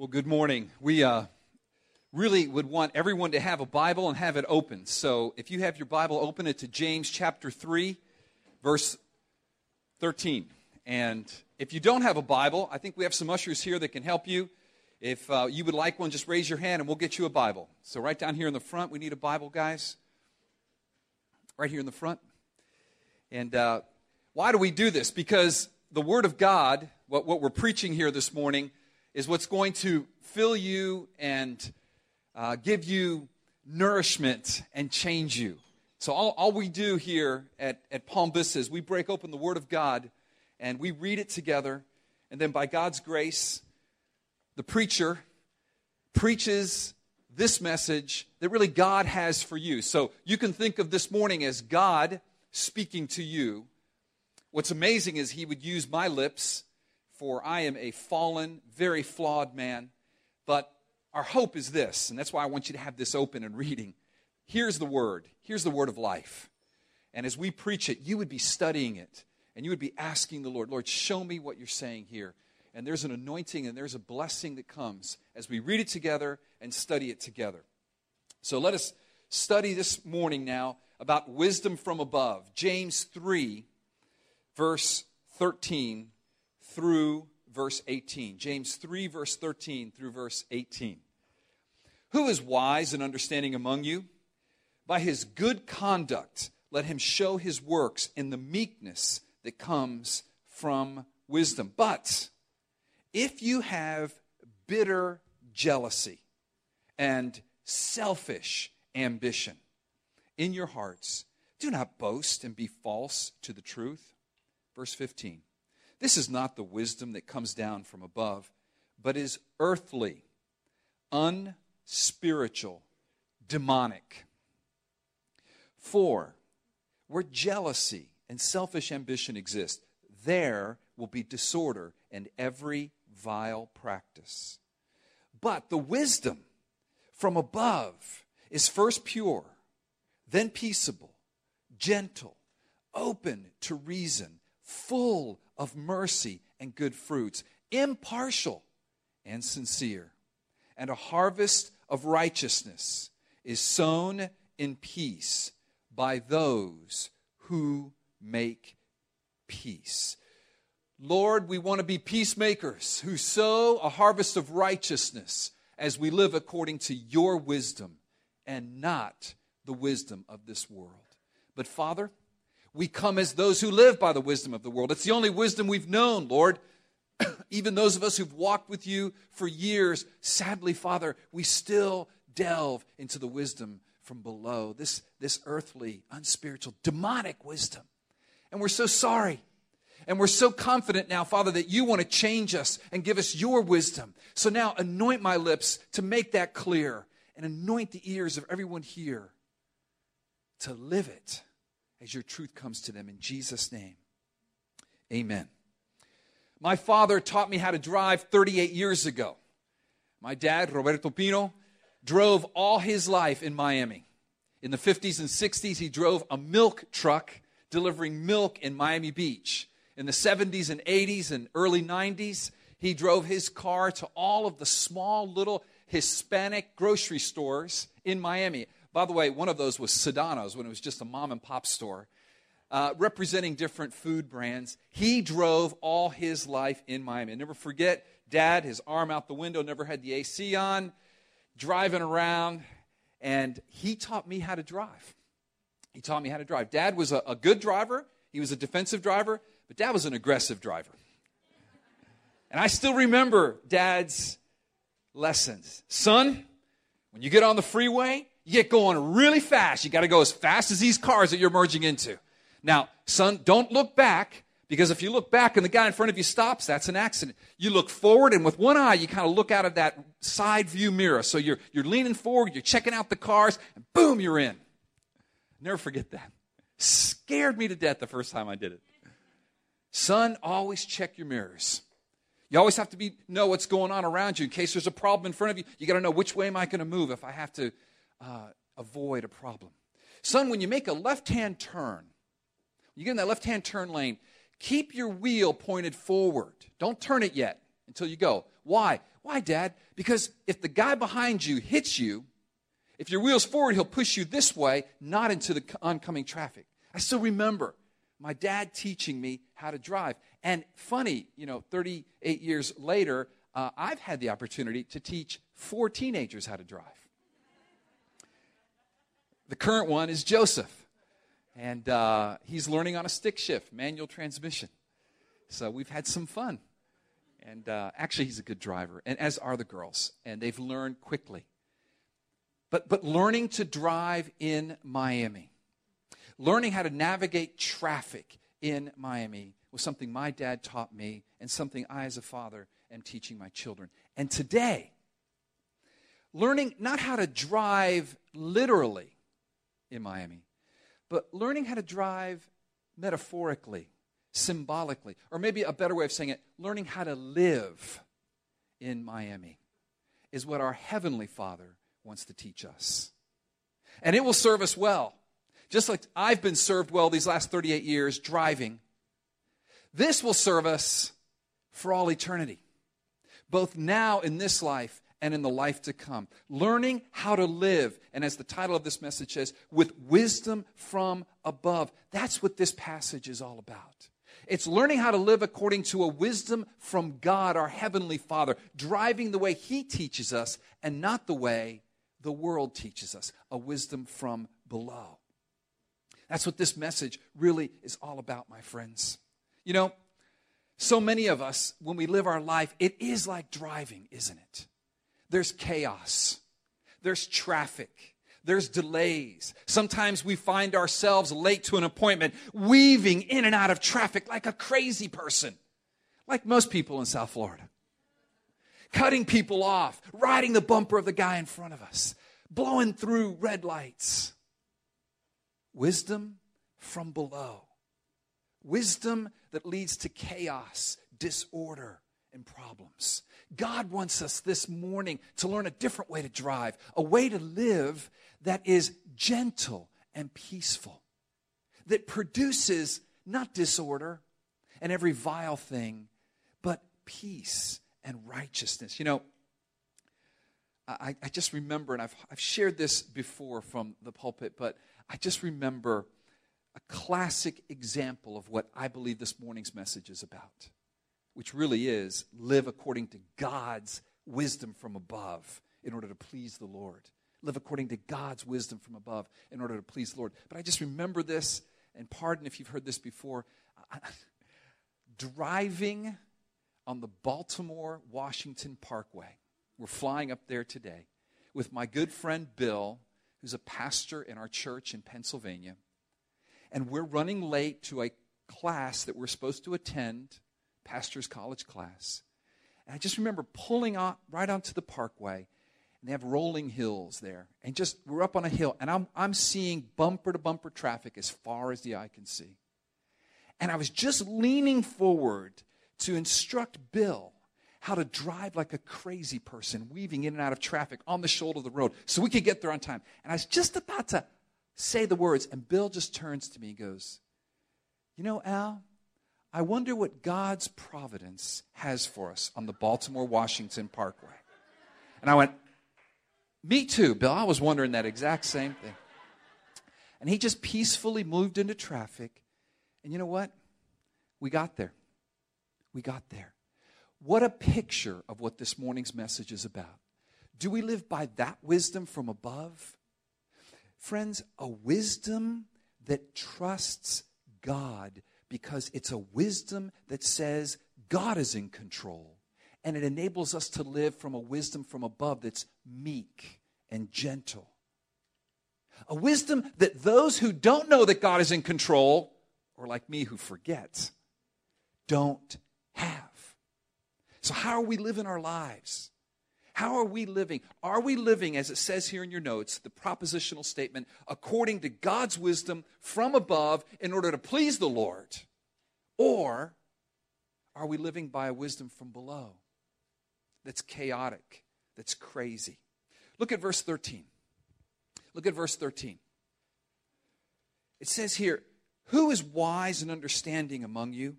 Well, good morning. We uh, really would want everyone to have a Bible and have it open. So if you have your Bible, open it to James chapter 3, verse 13. And if you don't have a Bible, I think we have some ushers here that can help you. If uh, you would like one, just raise your hand and we'll get you a Bible. So, right down here in the front, we need a Bible, guys. Right here in the front. And uh, why do we do this? Because the Word of God, what, what we're preaching here this morning, is what's going to fill you and uh, give you nourishment and change you. So, all, all we do here at, at Palm Vista is we break open the Word of God and we read it together. And then, by God's grace, the preacher preaches this message that really God has for you. So, you can think of this morning as God speaking to you. What's amazing is He would use my lips for I am a fallen, very flawed man. But our hope is this, and that's why I want you to have this open and reading. Here's the word. Here's the word of life. And as we preach it, you would be studying it, and you would be asking the Lord, Lord, show me what you're saying here. And there's an anointing and there's a blessing that comes as we read it together and study it together. So let us study this morning now about wisdom from above. James 3, verse 13 through verse 18. James 3, verse 13 through verse 18. Who is wise and understanding among you? By his good conduct, let him show his works in the meekness that comes from wisdom. But if you have bitter jealousy and selfish ambition in your hearts, do not boast and be false to the truth. Verse 15. This is not the wisdom that comes down from above, but is earthly, unspiritual, demonic. For where jealousy and selfish ambition exist, there will be disorder and every vile practice. But the wisdom from above is first pure, then peaceable, gentle, open to reason, full of mercy and good fruits, impartial and sincere. And a harvest of righteousness is sown in peace by those who make peace. Lord, we want to be peacemakers who sow a harvest of righteousness as we live according to your wisdom and not the wisdom of this world. But Father, we come as those who live by the wisdom of the world. It's the only wisdom we've known, Lord. Even those of us who've walked with you for years, sadly, Father, we still delve into the wisdom from below, this, this earthly, unspiritual, demonic wisdom. And we're so sorry. And we're so confident now, Father, that you want to change us and give us your wisdom. So now anoint my lips to make that clear and anoint the ears of everyone here to live it as your truth comes to them. In Jesus' name, amen. My father taught me how to drive 38 years ago. My dad, Roberto Pino, drove all his life in Miami. In the 50s and 60s, he drove a milk truck delivering milk in Miami Beach. In the 70s and 80s and early 90s, he drove his car to all of the small little Hispanic grocery stores in Miami. By the way, one of those was Sedano's when it was just a mom and pop store. Uh, representing different food brands. He drove all his life in Miami. never forget, dad, his arm out the window, never had the AC on, driving around, and he taught me how to drive. He taught me how to drive. Dad was a, a good driver, he was a defensive driver, but dad was an aggressive driver. And I still remember dad's lessons. Son, when you get on the freeway, you get going really fast. You got to go as fast as these cars that you're merging into. Now, son, don't look back because if you look back and the guy in front of you stops, that's an accident. You look forward and with one eye, you kind of look out of that side view mirror. So you're, you're leaning forward, you're checking out the cars, and boom, you're in. Never forget that. Scared me to death the first time I did it. Son, always check your mirrors. You always have to be know what's going on around you in case there's a problem in front of you. You got to know which way am I going to move if I have to uh, avoid a problem. Son, when you make a left hand turn, you get in that left hand turn lane, keep your wheel pointed forward. Don't turn it yet until you go. Why? Why, Dad? Because if the guy behind you hits you, if your wheel's forward, he'll push you this way, not into the oncoming traffic. I still remember my dad teaching me how to drive. And funny, you know, 38 years later, uh, I've had the opportunity to teach four teenagers how to drive. The current one is Joseph, and uh, he's learning on a stick shift, manual transmission. So we've had some fun. And uh, actually, he's a good driver, and as are the girls, and they've learned quickly. But, but learning to drive in Miami, learning how to navigate traffic in Miami was something my dad taught me and something I, as a father, am teaching my children. And today, learning not how to drive literally in Miami, but learning how to drive metaphorically, symbolically, or maybe a better way of saying it, learning how to live in Miami is what our Heavenly Father wants to teach us. And it will serve us well. Just like I've been served well these last 38 years driving, this will serve us for all eternity, both now in this life and in the life to come. Learning how to live, and as the title of this message says, with wisdom from above. That's what this passage is all about. It's learning how to live according to a wisdom from God, our Heavenly Father, driving the way He teaches us and not the way the world teaches us, a wisdom from below. That's what this message really is all about, my friends. You know, so many of us, when we live our life, it is like driving, isn't it? There's chaos, there's traffic, there's delays. Sometimes we find ourselves late to an appointment, weaving in and out of traffic like a crazy person, like most people in South Florida. Cutting people off, riding the bumper of the guy in front of us, blowing through red lights. Wisdom from below. Wisdom that leads to chaos, disorder, and problems. God wants us this morning to learn a different way to drive, a way to live that is gentle and peaceful, that produces not disorder and every vile thing, but peace and righteousness. You know, I, I just remember, and I've, I've shared this before from the pulpit, but I just remember a classic example of what I believe this morning's message is about which really is live according to God's wisdom from above in order to please the Lord. Live according to God's wisdom from above in order to please the Lord. But I just remember this, and pardon if you've heard this before. driving on the Baltimore Washington Parkway, we're flying up there today with my good friend Bill, who's a pastor in our church in Pennsylvania. And we're running late to a class that we're supposed to attend pastor's college class. And I just remember pulling out right onto the parkway, and they have rolling hills there. And just, we're up on a hill, and I'm, I'm seeing bumper to bumper traffic as far as the eye can see. And I was just leaning forward to instruct Bill how to drive like a crazy person, weaving in and out of traffic on the shoulder of the road so we could get there on time. And I was just about to say the words, and Bill just turns to me and goes, You know, Al, I wonder what God's providence has for us on the Baltimore Washington Parkway. And I went, Me too, Bill. I was wondering that exact same thing. And he just peacefully moved into traffic. And you know what? We got there. We got there. What a picture of what this morning's message is about. Do we live by that wisdom from above? Friends, a wisdom that trusts God because it's a wisdom that says God is in control. And it enables us to live from a wisdom from above that's meek and gentle. A wisdom that those who don't know that God is in control, or like me who forget, don't have. So, how are we living our lives? How are we living? Are we living, as it says here in your notes, the propositional statement, according to God's wisdom from above in order to please the Lord? Or are we living by a wisdom from below that's chaotic, that's crazy? Look at verse 13. Look at verse 13. It says here, Who is wise and understanding among you?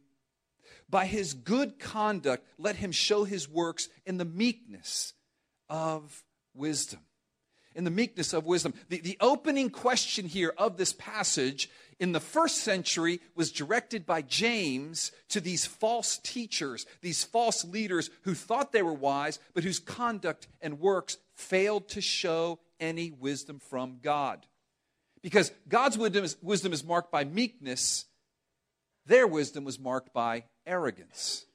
By his good conduct, let him show his works in the meekness of wisdom. In the meekness of wisdom. The, the opening question here of this passage in the first century was directed by James to these false teachers, these false leaders who thought they were wise, but whose conduct and works failed to show any wisdom from God. Because God's wisdom is, wisdom is marked by meekness, their wisdom was marked by arrogance.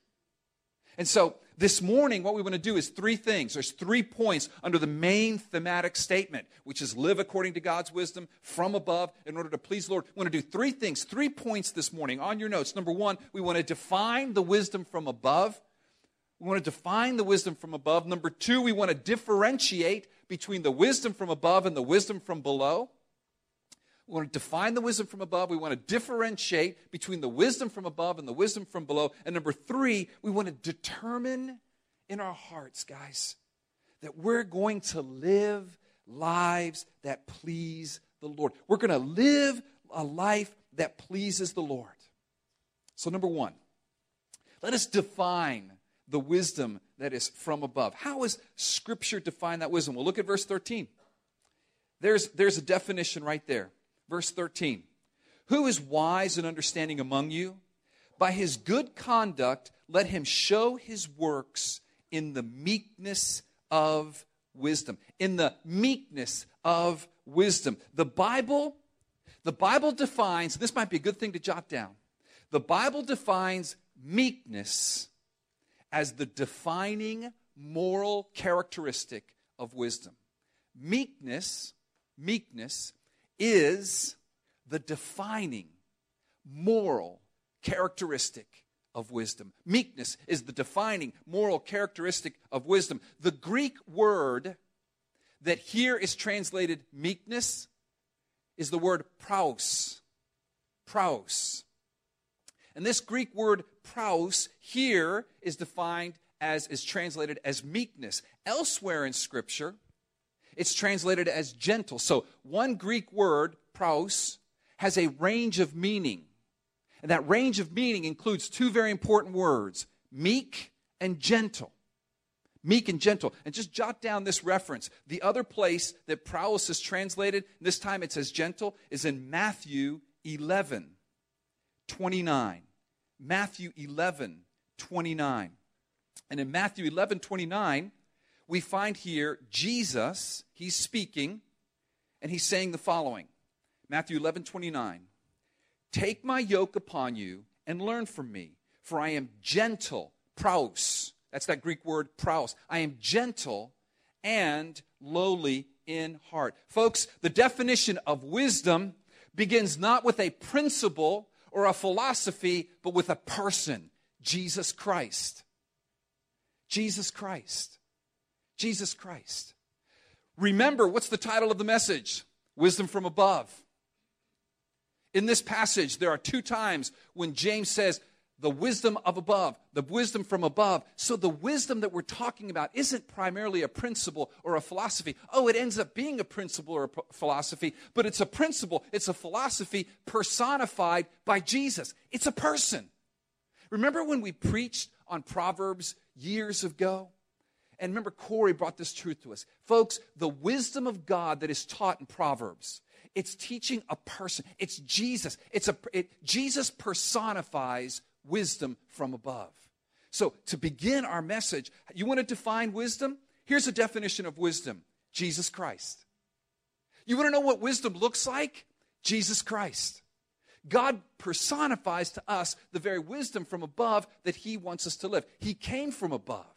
And so this morning, what we want to do is three things. There's three points under the main thematic statement, which is live according to God's wisdom from above in order to please the Lord. We want to do three things, three points this morning on your notes. Number one, we want to define the wisdom from above. We want to define the wisdom from above. Number two, we want to differentiate between the wisdom from above and the wisdom from below. We want to define the wisdom from above. We want to differentiate between the wisdom from above and the wisdom from below. And number three, we want to determine in our hearts, guys, that we're going to live lives that please the Lord. We're going to live a life that pleases the Lord. So, number one, let us define the wisdom that is from above. How is Scripture define that wisdom? Well, look at verse 13. There's, there's a definition right there. Verse 13 Who is wise and understanding among you? By his good conduct, let him show his works in the meekness of wisdom. In the meekness of wisdom. The Bible, the Bible defines, this might be a good thing to jot down. The Bible defines meekness as the defining moral characteristic of wisdom. Meekness, meekness is the defining moral characteristic of wisdom. Meekness is the defining moral characteristic of wisdom. The Greek word that here is translated meekness is the word praus. Praus. And this Greek word praus here is defined as is translated as meekness. Elsewhere in scripture, it's translated as gentle. So, one Greek word, praus, has a range of meaning. And that range of meaning includes two very important words meek and gentle. Meek and gentle. And just jot down this reference. The other place that praus is translated, this time it says gentle, is in Matthew 11 29. Matthew 11 29. And in Matthew 11 29, we find here Jesus, he's speaking, and he's saying the following Matthew 11 29. Take my yoke upon you and learn from me, for I am gentle, praus. That's that Greek word praus. I am gentle and lowly in heart. Folks, the definition of wisdom begins not with a principle or a philosophy, but with a person, Jesus Christ. Jesus Christ. Jesus Christ. Remember, what's the title of the message? Wisdom from above. In this passage, there are two times when James says, the wisdom of above, the wisdom from above. So the wisdom that we're talking about isn't primarily a principle or a philosophy. Oh, it ends up being a principle or a philosophy, but it's a principle, it's a philosophy personified by Jesus. It's a person. Remember when we preached on Proverbs years ago? And remember, Corey brought this truth to us. Folks, the wisdom of God that is taught in Proverbs, it's teaching a person. It's Jesus. It's a, it, Jesus personifies wisdom from above. So, to begin our message, you want to define wisdom? Here's a definition of wisdom Jesus Christ. You want to know what wisdom looks like? Jesus Christ. God personifies to us the very wisdom from above that He wants us to live. He came from above.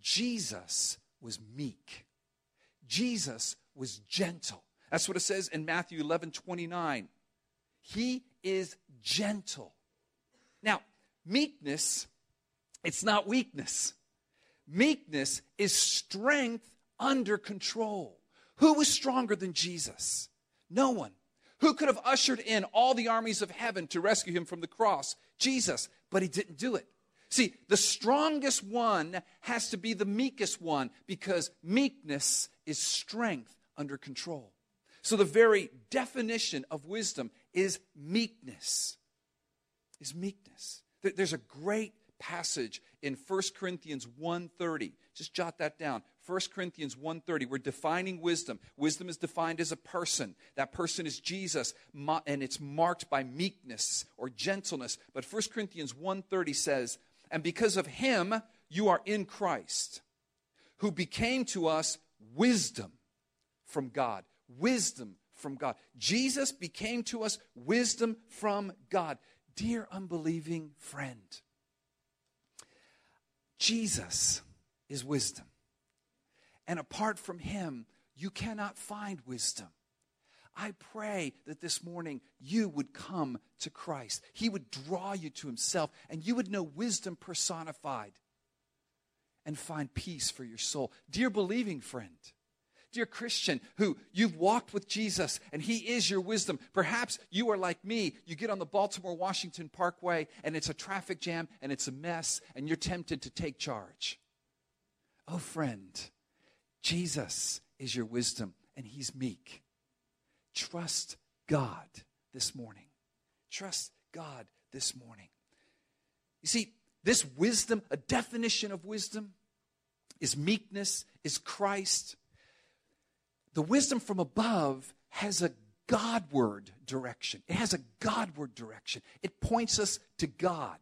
Jesus was meek. Jesus was gentle. That's what it says in Matthew 11 29. He is gentle. Now, meekness, it's not weakness. Meekness is strength under control. Who was stronger than Jesus? No one. Who could have ushered in all the armies of heaven to rescue him from the cross? Jesus. But he didn't do it. See, the strongest one has to be the meekest one because meekness is strength under control. So, the very definition of wisdom is meekness. is meekness. There's a great passage in 1 Corinthians 1:30. Just jot that down. 1 Corinthians 1:30. We're defining wisdom. Wisdom is defined as a person. That person is Jesus, and it's marked by meekness or gentleness. But 1 Corinthians 1:30 says, "And because of him you are in Christ, who became to us wisdom from God." Wisdom from God. Jesus became to us wisdom from God. Dear unbelieving friend, Jesus is wisdom. And apart from him, you cannot find wisdom. I pray that this morning you would come to Christ. He would draw you to himself, and you would know wisdom personified and find peace for your soul. Dear believing friend, Dear Christian, who you've walked with Jesus and He is your wisdom. Perhaps you are like me. You get on the Baltimore Washington Parkway and it's a traffic jam and it's a mess and you're tempted to take charge. Oh, friend, Jesus is your wisdom and He's meek. Trust God this morning. Trust God this morning. You see, this wisdom, a definition of wisdom, is meekness, is Christ the wisdom from above has a Godward direction. It has a Godward direction. It points us to God.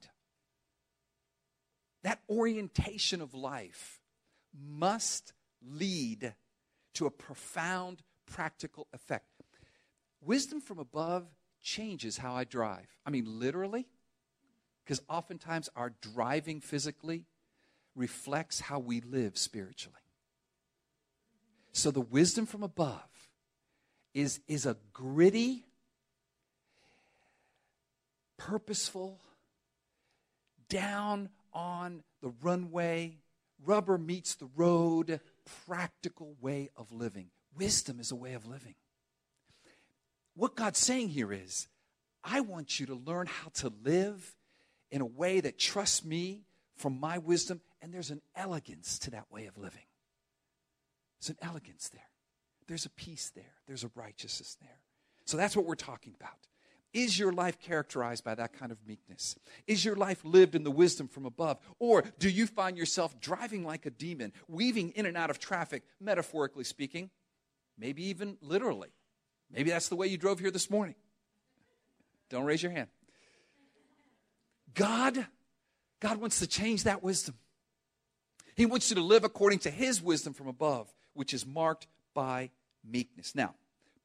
That orientation of life must lead to a profound practical effect. Wisdom from above changes how I drive. I mean, literally, because oftentimes our driving physically reflects how we live spiritually. So the wisdom from above is, is a gritty, purposeful, down on the runway, rubber meets the road, practical way of living. Wisdom is a way of living. What God's saying here is, I want you to learn how to live in a way that trusts me from my wisdom, and there's an elegance to that way of living. There's an elegance there. There's a peace there. There's a righteousness there. So that's what we're talking about. Is your life characterized by that kind of meekness? Is your life lived in the wisdom from above? Or do you find yourself driving like a demon, weaving in and out of traffic, metaphorically speaking, maybe even literally? Maybe that's the way you drove here this morning. Don't raise your hand. God, God wants to change that wisdom. He wants you to live according to His wisdom from above which is marked by meekness. Now,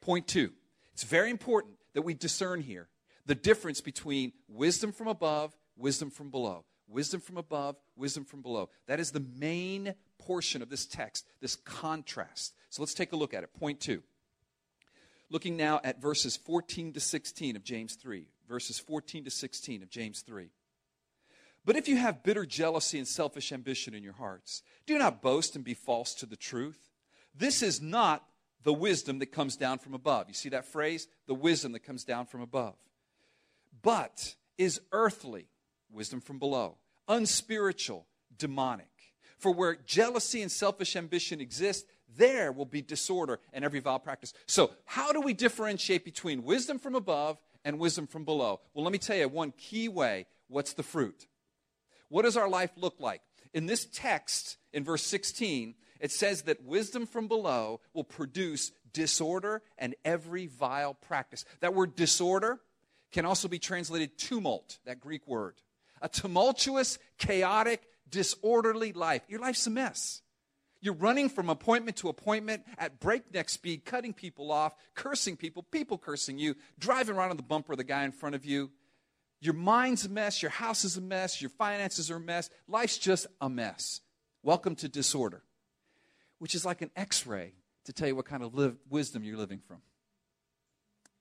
point two it's very important that we discern here the difference between wisdom from above, wisdom from below. Wisdom from above, wisdom from below. That is the main portion of this text, this contrast. So let's take a look at it. Point two. Looking now at verses 14 to 16 of James 3. Verses 14 to 16 of James 3. But if you have bitter jealousy and selfish ambition in your hearts, do not boast and be false to the truth. This is not the wisdom that comes down from above. You see that phrase? The wisdom that comes down from above. But is earthly, wisdom from below, unspiritual, demonic. For where jealousy and selfish ambition exist, there will be disorder and every vile practice. So, how do we differentiate between wisdom from above and wisdom from below? Well, let me tell you one key way. What's the fruit? What does our life look like? In this text, in verse 16, it says that wisdom from below will produce disorder and every vile practice. That word disorder can also be translated tumult, that Greek word. A tumultuous, chaotic, disorderly life. Your life's a mess. You're running from appointment to appointment at breakneck speed, cutting people off, cursing people, people cursing you, driving around on the bumper of the guy in front of you. Your mind's a mess, your house is a mess, your finances are a mess. Life's just a mess. Welcome to disorder which is like an x ray to tell you what kind of live, wisdom you're living from.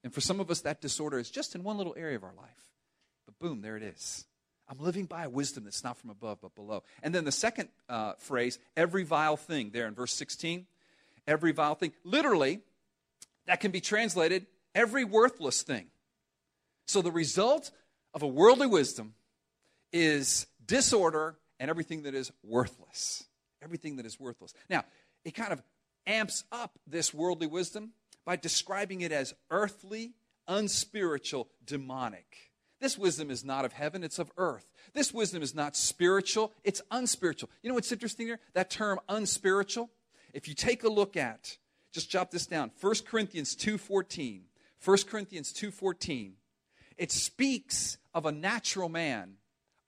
And for some of us, that disorder is just in one little area of our life. But boom, there it is. I'm living by a wisdom that's not from above, but below. And then the second uh, phrase, every vile thing, there in verse 16, every vile thing. Literally, that can be translated every worthless thing. So the result of a worldly wisdom is disorder and everything that is worthless. Everything that is worthless. Now, it kind of amps up this worldly wisdom by describing it as earthly, unspiritual, demonic. This wisdom is not of heaven, it's of earth. This wisdom is not spiritual, it's unspiritual. You know what's interesting here? That term unspiritual. If you take a look at, just jot this down, 1 Corinthians 2.14. 1 Corinthians 2.14. It speaks of a natural man,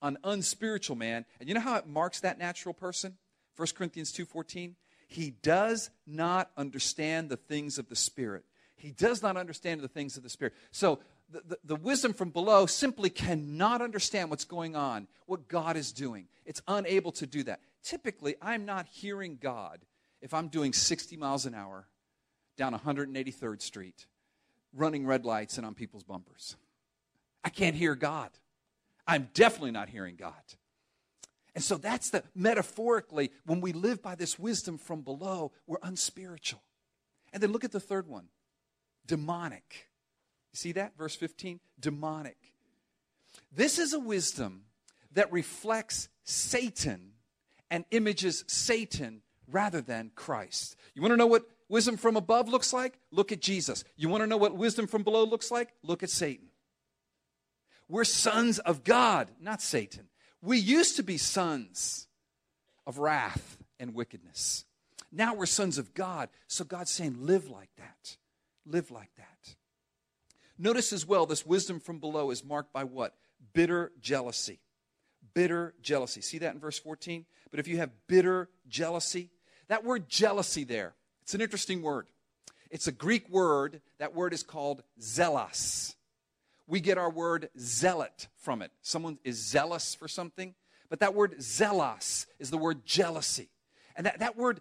an unspiritual man. And you know how it marks that natural person? 1 Corinthians 2.14. He does not understand the things of the Spirit. He does not understand the things of the Spirit. So the, the, the, wisdom from below simply cannot understand what's going on, what God is doing. It's unable to do that. Typically, I'm not hearing God if I'm doing 60 miles an hour down 183rd Street, running red lights and on people's bumpers. I can't hear God. I'm definitely not hearing God. And so that's the metaphorically, when we live by this wisdom from below, we're unspiritual. And then look at the third one demonic. You see that? Verse 15? Demonic. This is a wisdom that reflects Satan and images Satan rather than Christ. You want to know what wisdom from above looks like? Look at Jesus. You want to know what wisdom from below looks like? Look at Satan. We're sons of God, not Satan. We used to be sons of wrath and wickedness. Now we're sons of God. So God's saying, live like that. Live like that. Notice as well, this wisdom from below is marked by what? Bitter jealousy. Bitter jealousy. See that in verse 14? But if you have bitter jealousy, that word jealousy there, it's an interesting word. It's a Greek word. That word is called zealous. We get our word zealot from it. Someone is zealous for something, but that word zealous is the word jealousy. And that, that word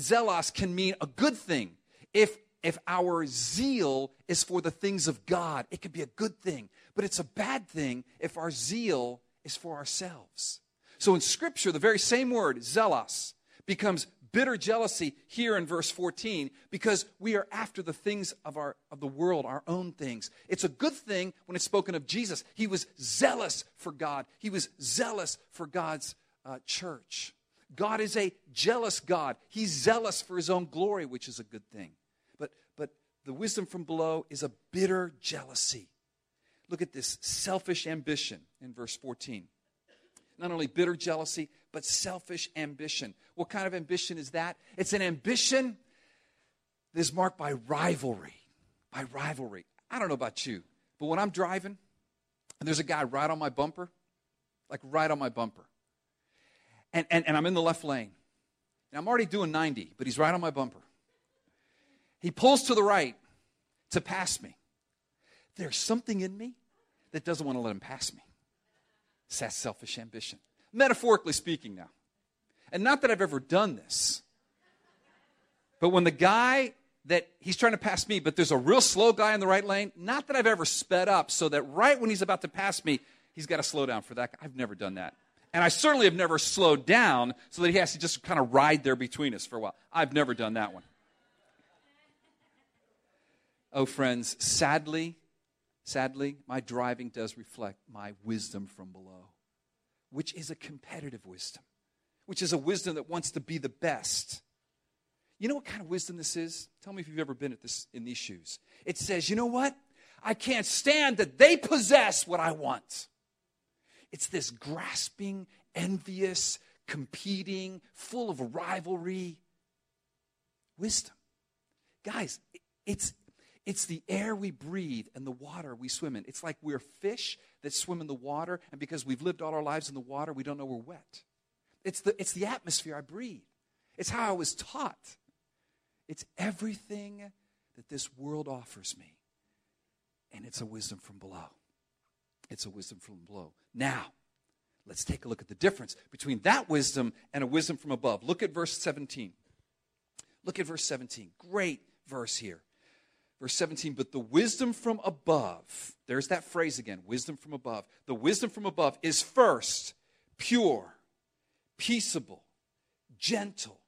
zealous can mean a good thing. If, if our zeal is for the things of God, it could be a good thing. But it's a bad thing if our zeal is for ourselves. So in Scripture, the very same word, zealous, becomes bitter jealousy here in verse 14 because we are after the things of our of the world our own things. It's a good thing when it's spoken of jesus. He was zealous for god. He was zealous for god's uh, church. God is a jealous god. He's zealous for his own glory which is a good thing the wisdom from below is a bitter jealousy look at this selfish ambition in verse 14 not only bitter jealousy but selfish ambition. What kind of ambition is that? It's an ambition that is marked by rivalry. By rivalry. I don't know about you, but when I'm driving and there's a guy right on my bumper, like right on my bumper, and, and, and I'm in the left lane, and I'm already doing 90, but he's right on my bumper. He pulls to the right to pass me. There's something in me that doesn't want to let him pass me. It's that selfish ambition metaphorically speaking now. And not that I've ever done this, but when the guy that he's trying to pass me, but there's a real slow guy in the right lane, not that I've ever sped up so that right when he's about to pass me, he's got to slow down for that. I've never done that. And I certainly have never slowed down so that he has to just kind of ride there between us for a while. I've never done that one. Oh, friends, sadly, sadly, my driving does reflect my wisdom from below which is a competitive wisdom, which is a wisdom that wants to be the best. You know what kind of wisdom this is? Tell me if you've ever been at this in these shoes. It says, you know what? I can't stand that they possess what I want. It's this grasping, envious, competing, full of rivalry wisdom. Guys, it's it's the air we breathe and the water we swim in. It's like we're fish that swim in the water, and because we've lived all our lives in the water, we don't know we're wet. It's the, it's the atmosphere I breathe, it's how I was taught. It's everything that this world offers me. And it's a wisdom from below. It's a wisdom from below. Now, let's take a look at the difference between that wisdom and a wisdom from above. Look at verse 17. Look at verse 17. Great verse here. Verse 17, but the wisdom from above, there's that phrase again wisdom from above. The wisdom from above is first pure, peaceable, gentle,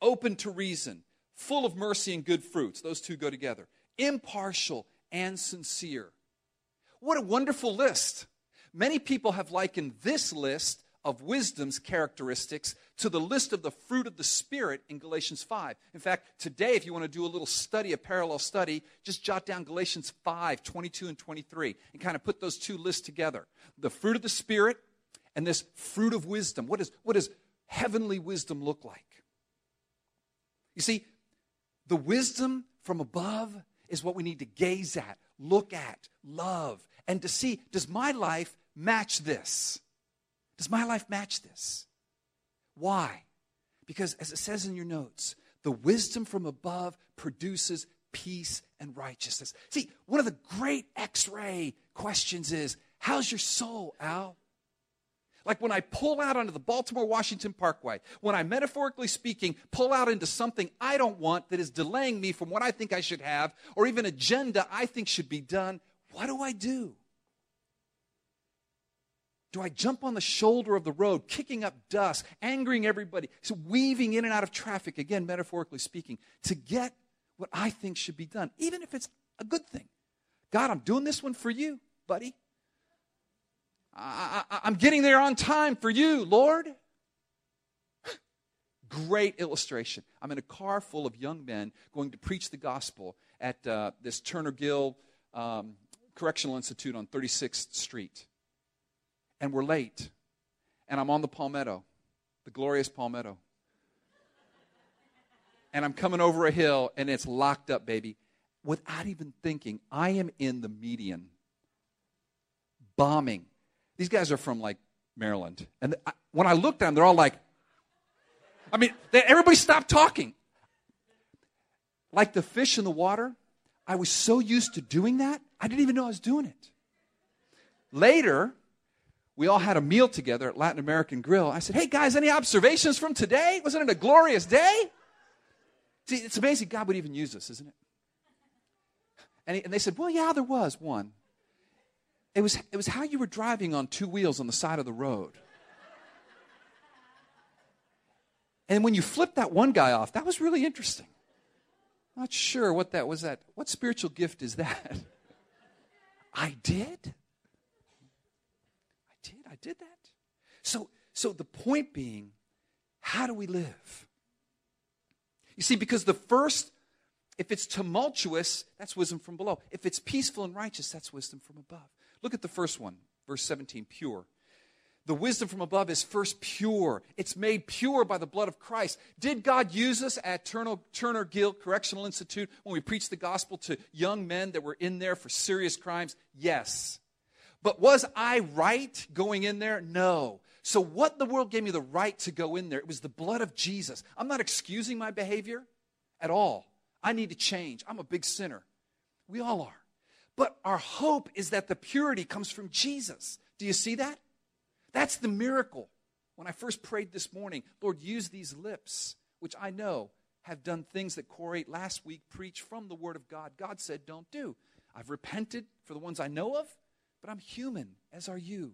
open to reason, full of mercy and good fruits. Those two go together. Impartial and sincere. What a wonderful list. Many people have likened this list of wisdom's characteristics to the list of the fruit of the Spirit in Galatians 5. In fact, today, if you want to do a little study, a parallel study, just jot down Galatians 5, 22 and 23, and kind of put those two lists together. The fruit of the Spirit and this fruit of wisdom. What, is, what does heavenly wisdom look like? You see, the wisdom from above is what we need to gaze at, look at, love, and to see does my life match this? Does my life match this? Why? Because, as it says in your notes, the wisdom from above produces peace and righteousness. See, one of the great x ray questions is how's your soul, Al? Like when I pull out onto the Baltimore Washington Parkway, when I, metaphorically speaking, pull out into something I don't want that is delaying me from what I think I should have, or even agenda I think should be done, what do I do? Do I jump on the shoulder of the road, kicking up dust, angering everybody, so weaving in and out of traffic, again, metaphorically speaking, to get what I think should be done, even if it's a good thing? God, I'm doing this one for you, buddy. I, am getting there on time for you, Lord. Great illustration. I'm in a car full of young men going to preach the gospel at uh, this Turner Gill um, Correctional Institute on 36th Street and we're late. And I'm on the Palmetto, the glorious Palmetto. And I'm coming over a hill and it's locked up, baby. Without even thinking, I am in the median bombing. These guys are from like Maryland. And I, when I looked at them, they're all like, I mean, they, everybody stopped talking. Like the fish in the water, I was so used to doing that, I didn't even know I was doing it. Later, we all had a meal together at Latin American Grill. I said, Hey guys, any observations from today? Wasn't it a glorious day? See, it's amazing God would even use us, isn't it? And, he, and they said, Well, yeah, there was one. It was, it was how you were driving on two wheels on the side of the road. And when you flipped that one guy off, that was really interesting. Not sure what that was. That what spiritual gift is that? I did did. That. So, so the point being, how do we live? You see, because the first, if it's tumultuous, that's wisdom from below. If it's peaceful and righteous, that's wisdom from above. Look at the first one, verse 17, pure. The wisdom from above is first pure. It's made pure by the blood of Christ. Did God use us at Turner, Turner Gill Correctional Institute when we preached the gospel to young men that were in there for serious crimes? Yes. But was I right going in there? No. So, what the world gave me the right to go in there? It was the blood of Jesus. I'm not excusing my behavior at all. I need to change. I'm a big sinner. We all are. But our hope is that the purity comes from Jesus. Do you see that? That's the miracle. When I first prayed this morning, Lord, use these lips, which I know have done things that Corey last week preached from the Word of God. God said, don't do. I've repented for the ones I know of, but I'm human, as are you.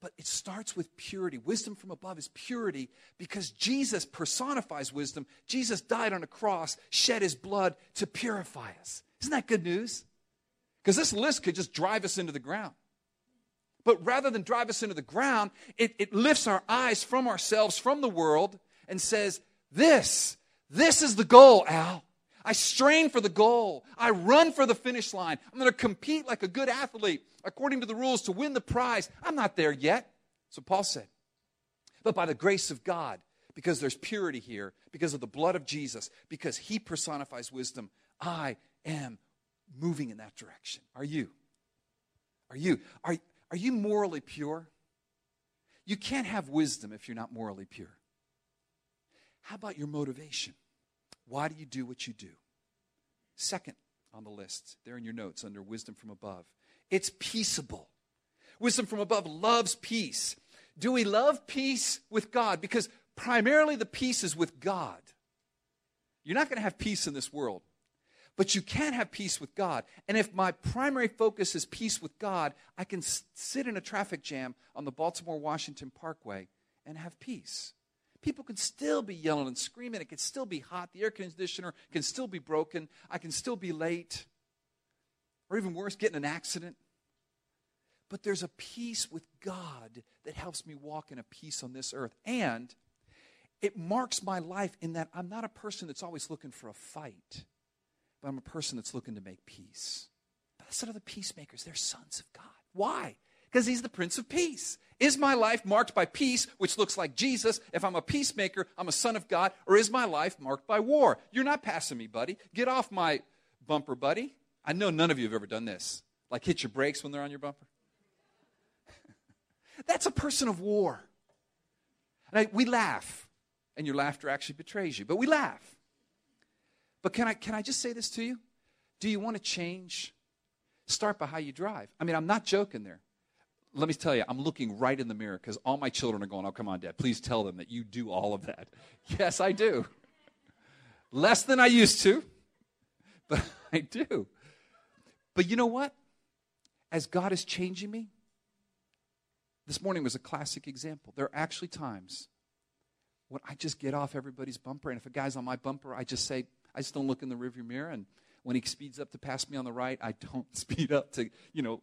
But it starts with purity. Wisdom from above is purity because Jesus personifies wisdom. Jesus died on a cross, shed his blood to purify us. Isn't that good news? Because this list could just drive us into the ground. But rather than drive us into the ground, it, it lifts our eyes from ourselves, from the world, and says, This, this is the goal, Al. I strain for the goal. I run for the finish line. I'm going to compete like a good athlete according to the rules to win the prize. I'm not there yet. So Paul said. But by the grace of God, because there's purity here, because of the blood of Jesus, because he personifies wisdom, I am moving in that direction. Are you? Are you? Are, are you morally pure? You can't have wisdom if you're not morally pure. How about your motivation? Why do you do what you do? Second on the list, there in your notes under wisdom from above, it's peaceable. Wisdom from above loves peace. Do we love peace with God? Because primarily the peace is with God. You're not going to have peace in this world, but you can have peace with God. And if my primary focus is peace with God, I can sit in a traffic jam on the Baltimore Washington Parkway and have peace. People can still be yelling and screaming. It can still be hot. The air conditioner can still be broken. I can still be late. Or even worse, get in an accident. but there's a peace with God that helps me walk in a peace on this earth. And it marks my life in that I'm not a person that's always looking for a fight, but I'm a person that's looking to make peace. Blessed are the peacemakers, they're sons of God. Why? Because he's the Prince of Peace. Is my life marked by peace, which looks like Jesus? If I'm a peacemaker, I'm a son of God. Or is my life marked by war? You're not passing me, buddy. Get off my bumper, buddy. I know none of you have ever done this. Like hit your brakes when they're on your bumper. That's a person of war. And I, we laugh, and your laughter actually betrays you, but we laugh. But can I, can I just say this to you? Do you want to change? Start by how you drive. I mean, I'm not joking there. Let me tell you, I'm looking right in the mirror because all my children are going, Oh, come on, Dad. Please tell them that you do all of that. Yes, I do. Less than I used to, but I do. But you know what? As God is changing me, this morning was a classic example. There are actually times when I just get off everybody's bumper, and if a guy's on my bumper, I just say, I just don't look in the rearview mirror, and when he speeds up to pass me on the right, I don't speed up to, you know,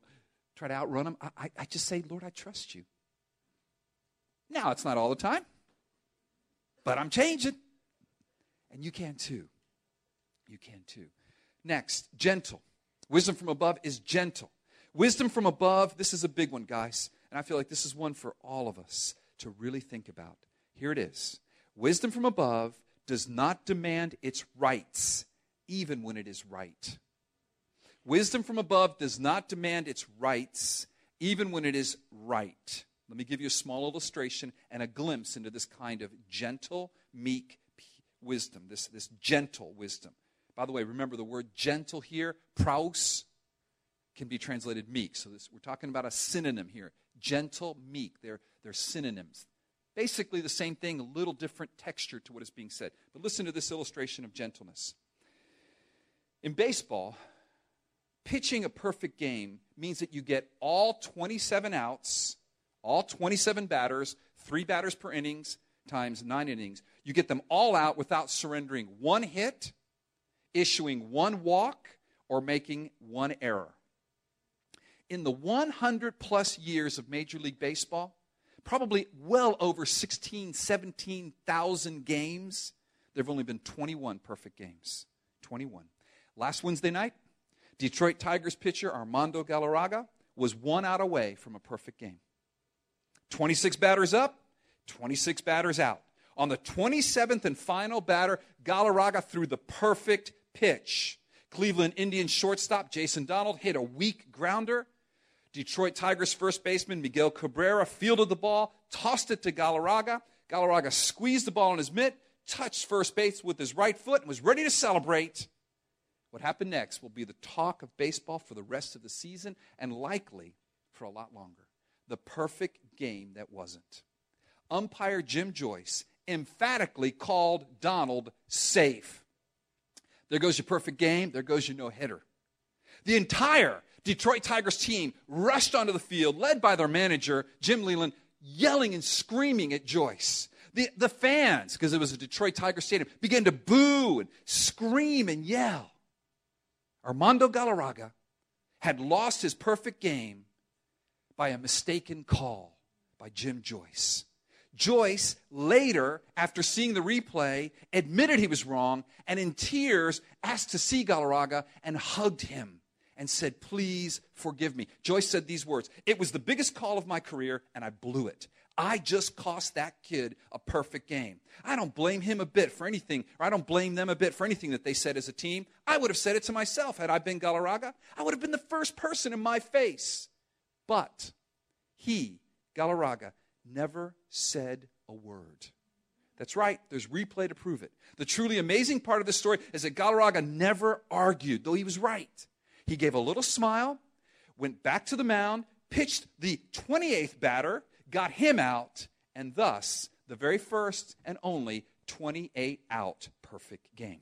try to outrun him. I, I just say, Lord, I trust you. Now, it's not all the time, but I'm changing. And you can too. You can too. Next, gentle. Wisdom from above is gentle. Wisdom from above, this is a big one, guys. And I feel like this is one for all of us to really think about. Here it is Wisdom from above does not demand its rights, even when it is right. Wisdom from above does not demand its rights, even when it is right. Let me give you a small illustration and a glimpse into this kind of gentle, meek wisdom, this, this gentle wisdom. By the way, remember the word gentle here, praus, can be translated meek. So this, we're talking about a synonym here gentle, meek. They're, they're synonyms. Basically the same thing, a little different texture to what is being said. But listen to this illustration of gentleness. In baseball, pitching a perfect game means that you get all 27 outs, all 27 batters, three batters per innings times nine innings. You get them all out without surrendering one hit, issuing one walk, or making one error in the 100 plus years of Major League Baseball, probably well over 16, 17,000 games, there have only been 21 perfect games. 21. Last Wednesday night, Detroit Tigers pitcher Armando Galarraga was one out away from a perfect game. 26 batters up, 26 batters out. On the 27th and final batter, Galarraga threw the perfect pitch. Cleveland Indians shortstop Jason Donald hit a weak grounder Detroit Tigers first baseman Miguel Cabrera fielded the ball, tossed it to Galarraga. Galarraga squeezed the ball in his mitt, touched first base with his right foot, and was ready to celebrate. What happened next will be the talk of baseball for the rest of the season and likely for a lot longer. The perfect game that wasn't. Umpire Jim Joyce emphatically called Donald safe. There goes your perfect game, there goes your no hitter. The entire Detroit Tigers team rushed onto the field, led by their manager, Jim Leyland, yelling and screaming at Joyce. The, the fans, because it was a Detroit Tiger stadium, began to boo and scream and yell. Armando Galarraga had lost his perfect game by a mistaken call by Jim Joyce. Joyce later, after seeing the replay, admitted he was wrong and in tears asked to see Galarraga and hugged him and said, Please forgive me. Joyce said these words It was the biggest call of my career, and I blew it. I just cost that kid a perfect game. I don't blame him a bit for anything, or I don't blame them a bit for anything that they said as a team. I would have said it to myself had I been Galarraga. I would have been the first person in my face. But he, Galarraga, never said a word. That's right, there's replay to prove it. The truly amazing part of this story is that Galarraga never argued, though he was right. He gave a little smile, went back to the mound, pitched the 28th batter, got him out, and thus the very first and only 28 out perfect game.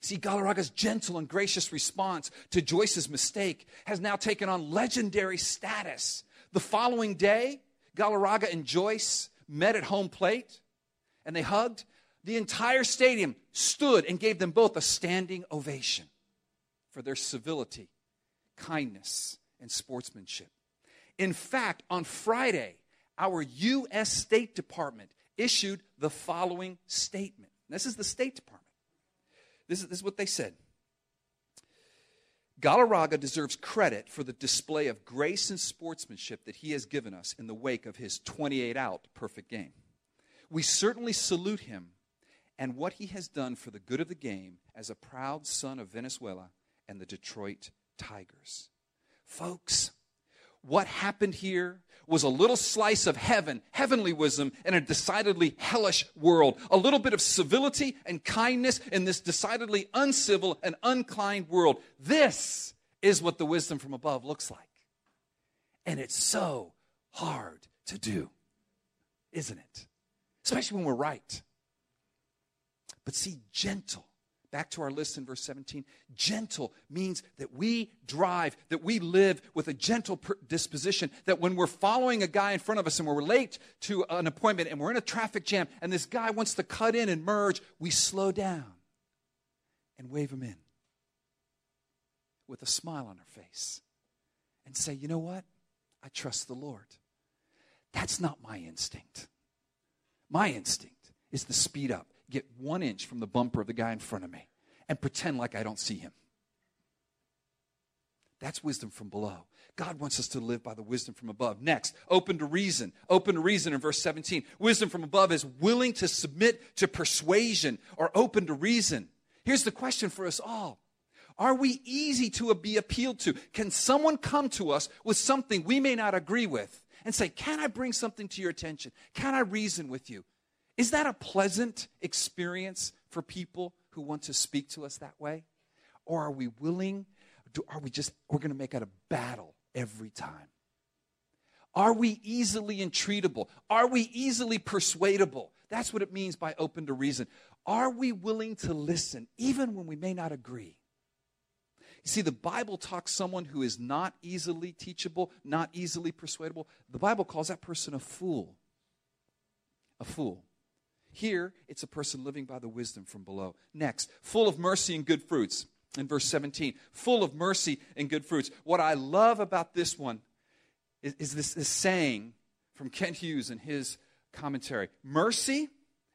See, Galarraga's gentle and gracious response to Joyce's mistake has now taken on legendary status. The following day, Galarraga and Joyce met at home plate and they hugged. The entire stadium stood and gave them both a standing ovation for their civility, kindness, and sportsmanship. In fact, on Friday, our U.S. State Department issued the following statement. This is the State Department. This is, this is what they said. Galarraga deserves credit for the display of grace and sportsmanship that he has given us in the wake of his 28 out perfect game. We certainly salute him and what he has done for the good of the game as a proud son of Venezuela and the Detroit Tigers. Folks, what happened here was a little slice of heaven, heavenly wisdom, in a decidedly hellish world. A little bit of civility and kindness in this decidedly uncivil and unkind world. This is what the wisdom from above looks like. And it's so hard to do, isn't it? Especially when we're right. But see, gentle Back to our list in verse 17. Gentle means that we drive, that we live with a gentle disposition, that when we're following a guy in front of us and we're late to an appointment and we're in a traffic jam and this guy wants to cut in and merge, we slow down and wave him in with a smile on our face and say, you know what? I trust the Lord. That's not my instinct. My instinct is to speed up get one inch from the bumper of the guy in front of me and pretend like I don't see him. That's wisdom from below. God wants us to live by the wisdom from above. Next, open to reason. Open to reason in verse 17. Wisdom from above is willing to submit to persuasion or open to reason. Here's the question for us all Are we easy to be appealed to? Can someone come to us with something we may not agree with and say, Can I bring something to your attention? Can I reason with you? Is that a pleasant experience for people who want to speak to us that way? Or are we willing, are we just, we're going to make it a battle every time? Are we easily entreatable? Are we easily persuadable? That's what it means by open to reason. Are we willing to listen even when we may not agree? You see, the Bible talks someone who is not easily teachable, not easily persuadable. The Bible calls that person a fool. A fool. Here, it's a person living by the wisdom from below. Next, full of mercy and good fruits. In verse 17, full of mercy and good fruits. What I love about this one is, is this, this saying from Kent Hughes in his commentary Mercy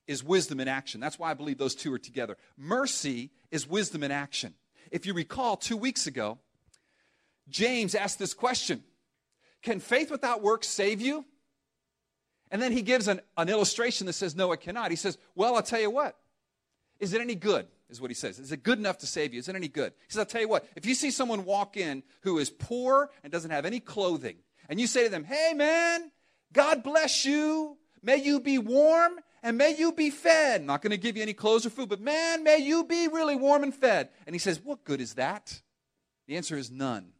is wisdom in action. That's why I believe those two are together. Mercy is wisdom in action. If you recall, two weeks ago, James asked this question Can faith without works save you? And then he gives an, an illustration that says, No, it cannot. He says, Well, I'll tell you what. Is it any good? Is what he says. Is it good enough to save you? Is it any good? He says, I'll tell you what. If you see someone walk in who is poor and doesn't have any clothing, and you say to them, Hey, man, God bless you. May you be warm and may you be fed. Not going to give you any clothes or food, but man, may you be really warm and fed. And he says, What good is that? The answer is none.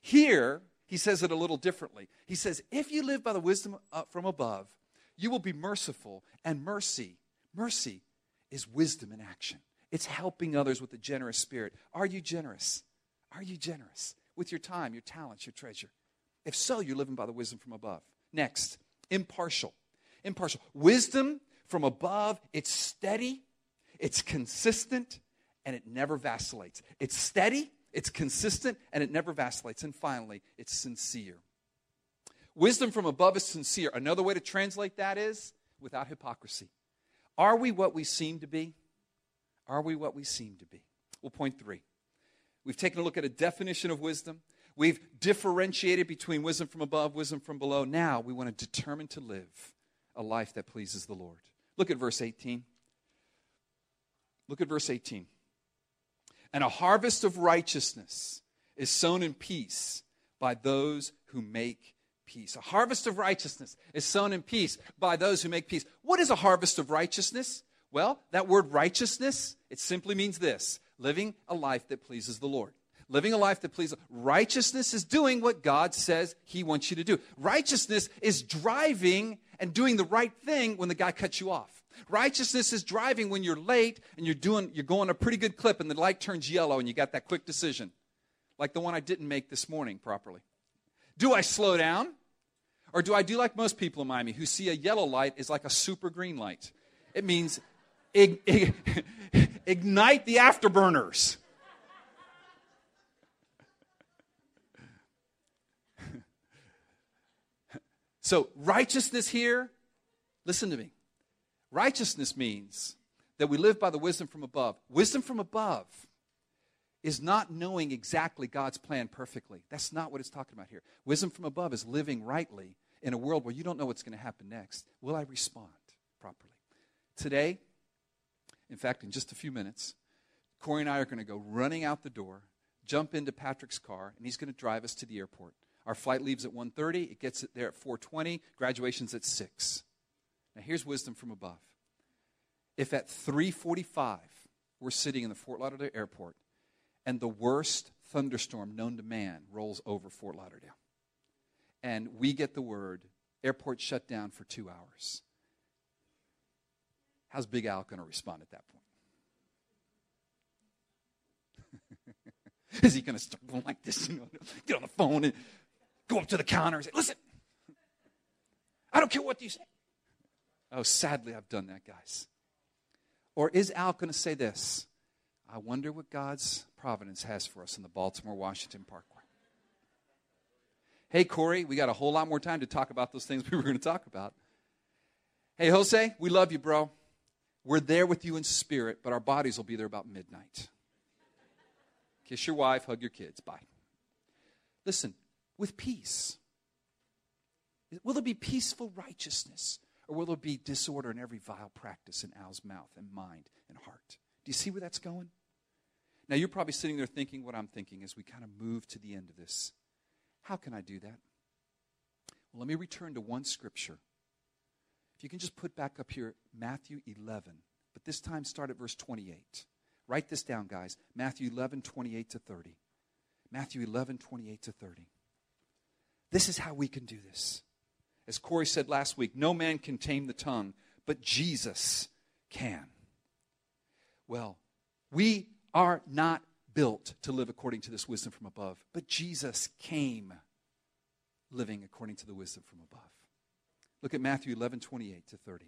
Here, he says it a little differently. He says, If you live by the wisdom uh, from above, you will be merciful. And mercy, mercy is wisdom in action. It's helping others with a generous spirit. Are you generous? Are you generous with your time, your talents, your treasure? If so, you're living by the wisdom from above. Next, impartial. Impartial. Wisdom from above, it's steady, it's consistent, and it never vacillates. It's steady, it's consistent and it never vacillates. And finally, it's sincere. Wisdom from above is sincere. Another way to translate that is without hypocrisy. Are we what we seem to be? Are we what we seem to be? Well, point three. We've taken a look at a definition of wisdom. We've differentiated between wisdom from above, wisdom from below. Now we want to determine to live a life that pleases the Lord. Look at verse 18. Look at verse 18. And a harvest of righteousness is sown in peace by those who make peace. A harvest of righteousness is sown in peace by those who make peace. What is a harvest of righteousness? Well, that word righteousness, it simply means this living a life that pleases the Lord. Living a life that pleases righteousness is doing what God says He wants you to do. Righteousness is driving and doing the right thing when the guy cuts you off. Righteousness is driving when you're late and you're doing you're going a pretty good clip and the light turns yellow and you got that quick decision. Like the one I didn't make this morning properly. Do I slow down? Or do I do like most people in Miami who see a yellow light is like a super green light? It means ig- ig- ignite the afterburners. So, righteousness here, listen to me. Righteousness means that we live by the wisdom from above. Wisdom from above is not knowing exactly God's plan perfectly. That's not what it's talking about here. Wisdom from above is living rightly in a world where you don't know what's going to happen next. Will I respond properly? Today, in fact, in just a few minutes, Corey and I are going to go running out the door, jump into Patrick's car, and he's going to drive us to the airport. Our flight leaves at 1.30. It gets there at 4.20. Graduation's at 6. Now, here's wisdom from above. If at 3.45 we're sitting in the Fort Lauderdale airport and the worst thunderstorm known to man rolls over Fort Lauderdale. And we get the word airport shut down for two hours. How's Big Al going to respond at that point? Is he going to start going like this? You know, get on the phone and go up to the counter and say, "Listen, I don't care what you say." Oh, sadly, I've done that, guys. Or is Al going to say this? I wonder what God's providence has for us in the Baltimore Washington Parkway. Hey, Corey, we got a whole lot more time to talk about those things we were going to talk about. Hey, Jose, we love you, bro. We're there with you in spirit, but our bodies will be there about midnight. Kiss your wife, hug your kids. Bye. Listen, with peace. Will there be peaceful righteousness, or will there be disorder in every vile practice in Al's mouth and mind and heart? Do you see where that's going? Now, you're probably sitting there thinking what I'm thinking as we kind of move to the end of this. How can I do that? Well, let me return to one scripture. If you can just put back up here Matthew 11, but this time start at verse 28. Write this down, guys. Matthew 11, 28 to 30. Matthew 11, 28 to 30. This is how we can do this. As Corey said last week, no man can tame the tongue, but Jesus can. Well, we are not built to live according to this wisdom from above, but Jesus came living according to the wisdom from above. Look at Matthew 11, 28 to 30.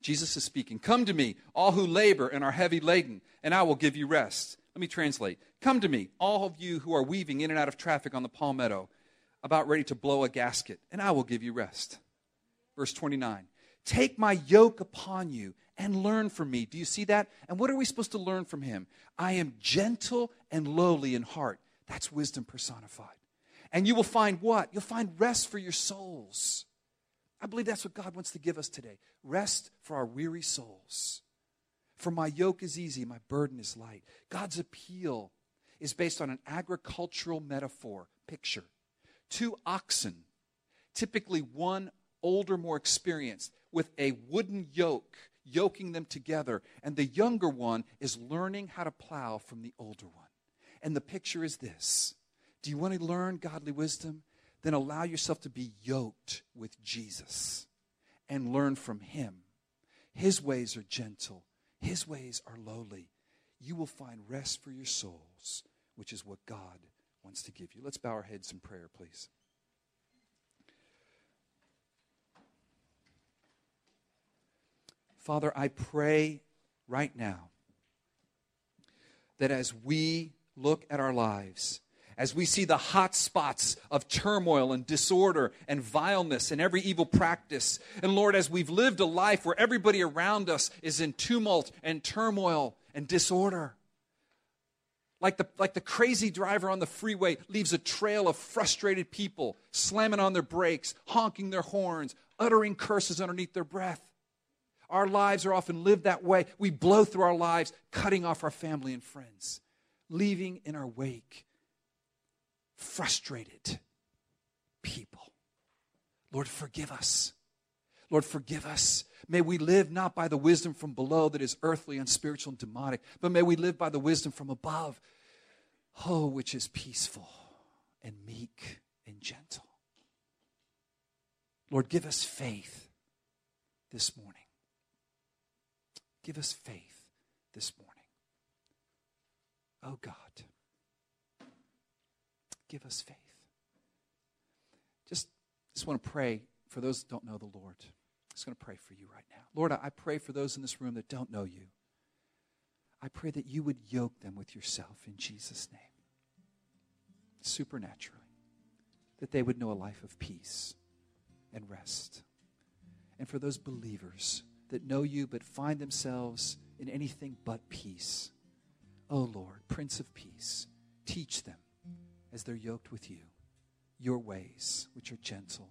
Jesus is speaking. Come to me, all who labor and are heavy laden, and I will give you rest. Let me translate. Come to me, all of you who are weaving in and out of traffic on the palmetto, about ready to blow a gasket, and I will give you rest. Verse 29. Take my yoke upon you and learn from me. Do you see that? And what are we supposed to learn from him? I am gentle and lowly in heart. That's wisdom personified. And you will find what? You'll find rest for your souls. I believe that's what God wants to give us today rest for our weary souls. For my yoke is easy, my burden is light. God's appeal is based on an agricultural metaphor, picture. Two oxen, typically one older, more experienced, with a wooden yoke yoking them together. And the younger one is learning how to plow from the older one. And the picture is this Do you want to learn godly wisdom? Then allow yourself to be yoked with Jesus and learn from him. His ways are gentle, his ways are lowly. You will find rest for your souls, which is what God wants to give you. Let's bow our heads in prayer, please. Father, I pray right now that as we look at our lives, as we see the hot spots of turmoil and disorder and vileness and every evil practice, and Lord, as we've lived a life where everybody around us is in tumult and turmoil and disorder, like the, like the crazy driver on the freeway leaves a trail of frustrated people slamming on their brakes, honking their horns, uttering curses underneath their breath. Our lives are often lived that way. We blow through our lives, cutting off our family and friends, leaving in our wake frustrated people. Lord, forgive us. Lord, forgive us. May we live not by the wisdom from below that is earthly and spiritual and demonic, but may we live by the wisdom from above, oh, which is peaceful and meek and gentle. Lord, give us faith this morning. Give us faith this morning. Oh God, give us faith. Just, just want to pray for those that don't know the Lord. Just going to pray for you right now. Lord, I pray for those in this room that don't know you. I pray that you would yoke them with yourself in Jesus' name, supernaturally, that they would know a life of peace and rest. And for those believers that know you but find themselves in anything but peace, oh Lord, Prince of Peace, teach them as they're yoked with you your ways, which are gentle.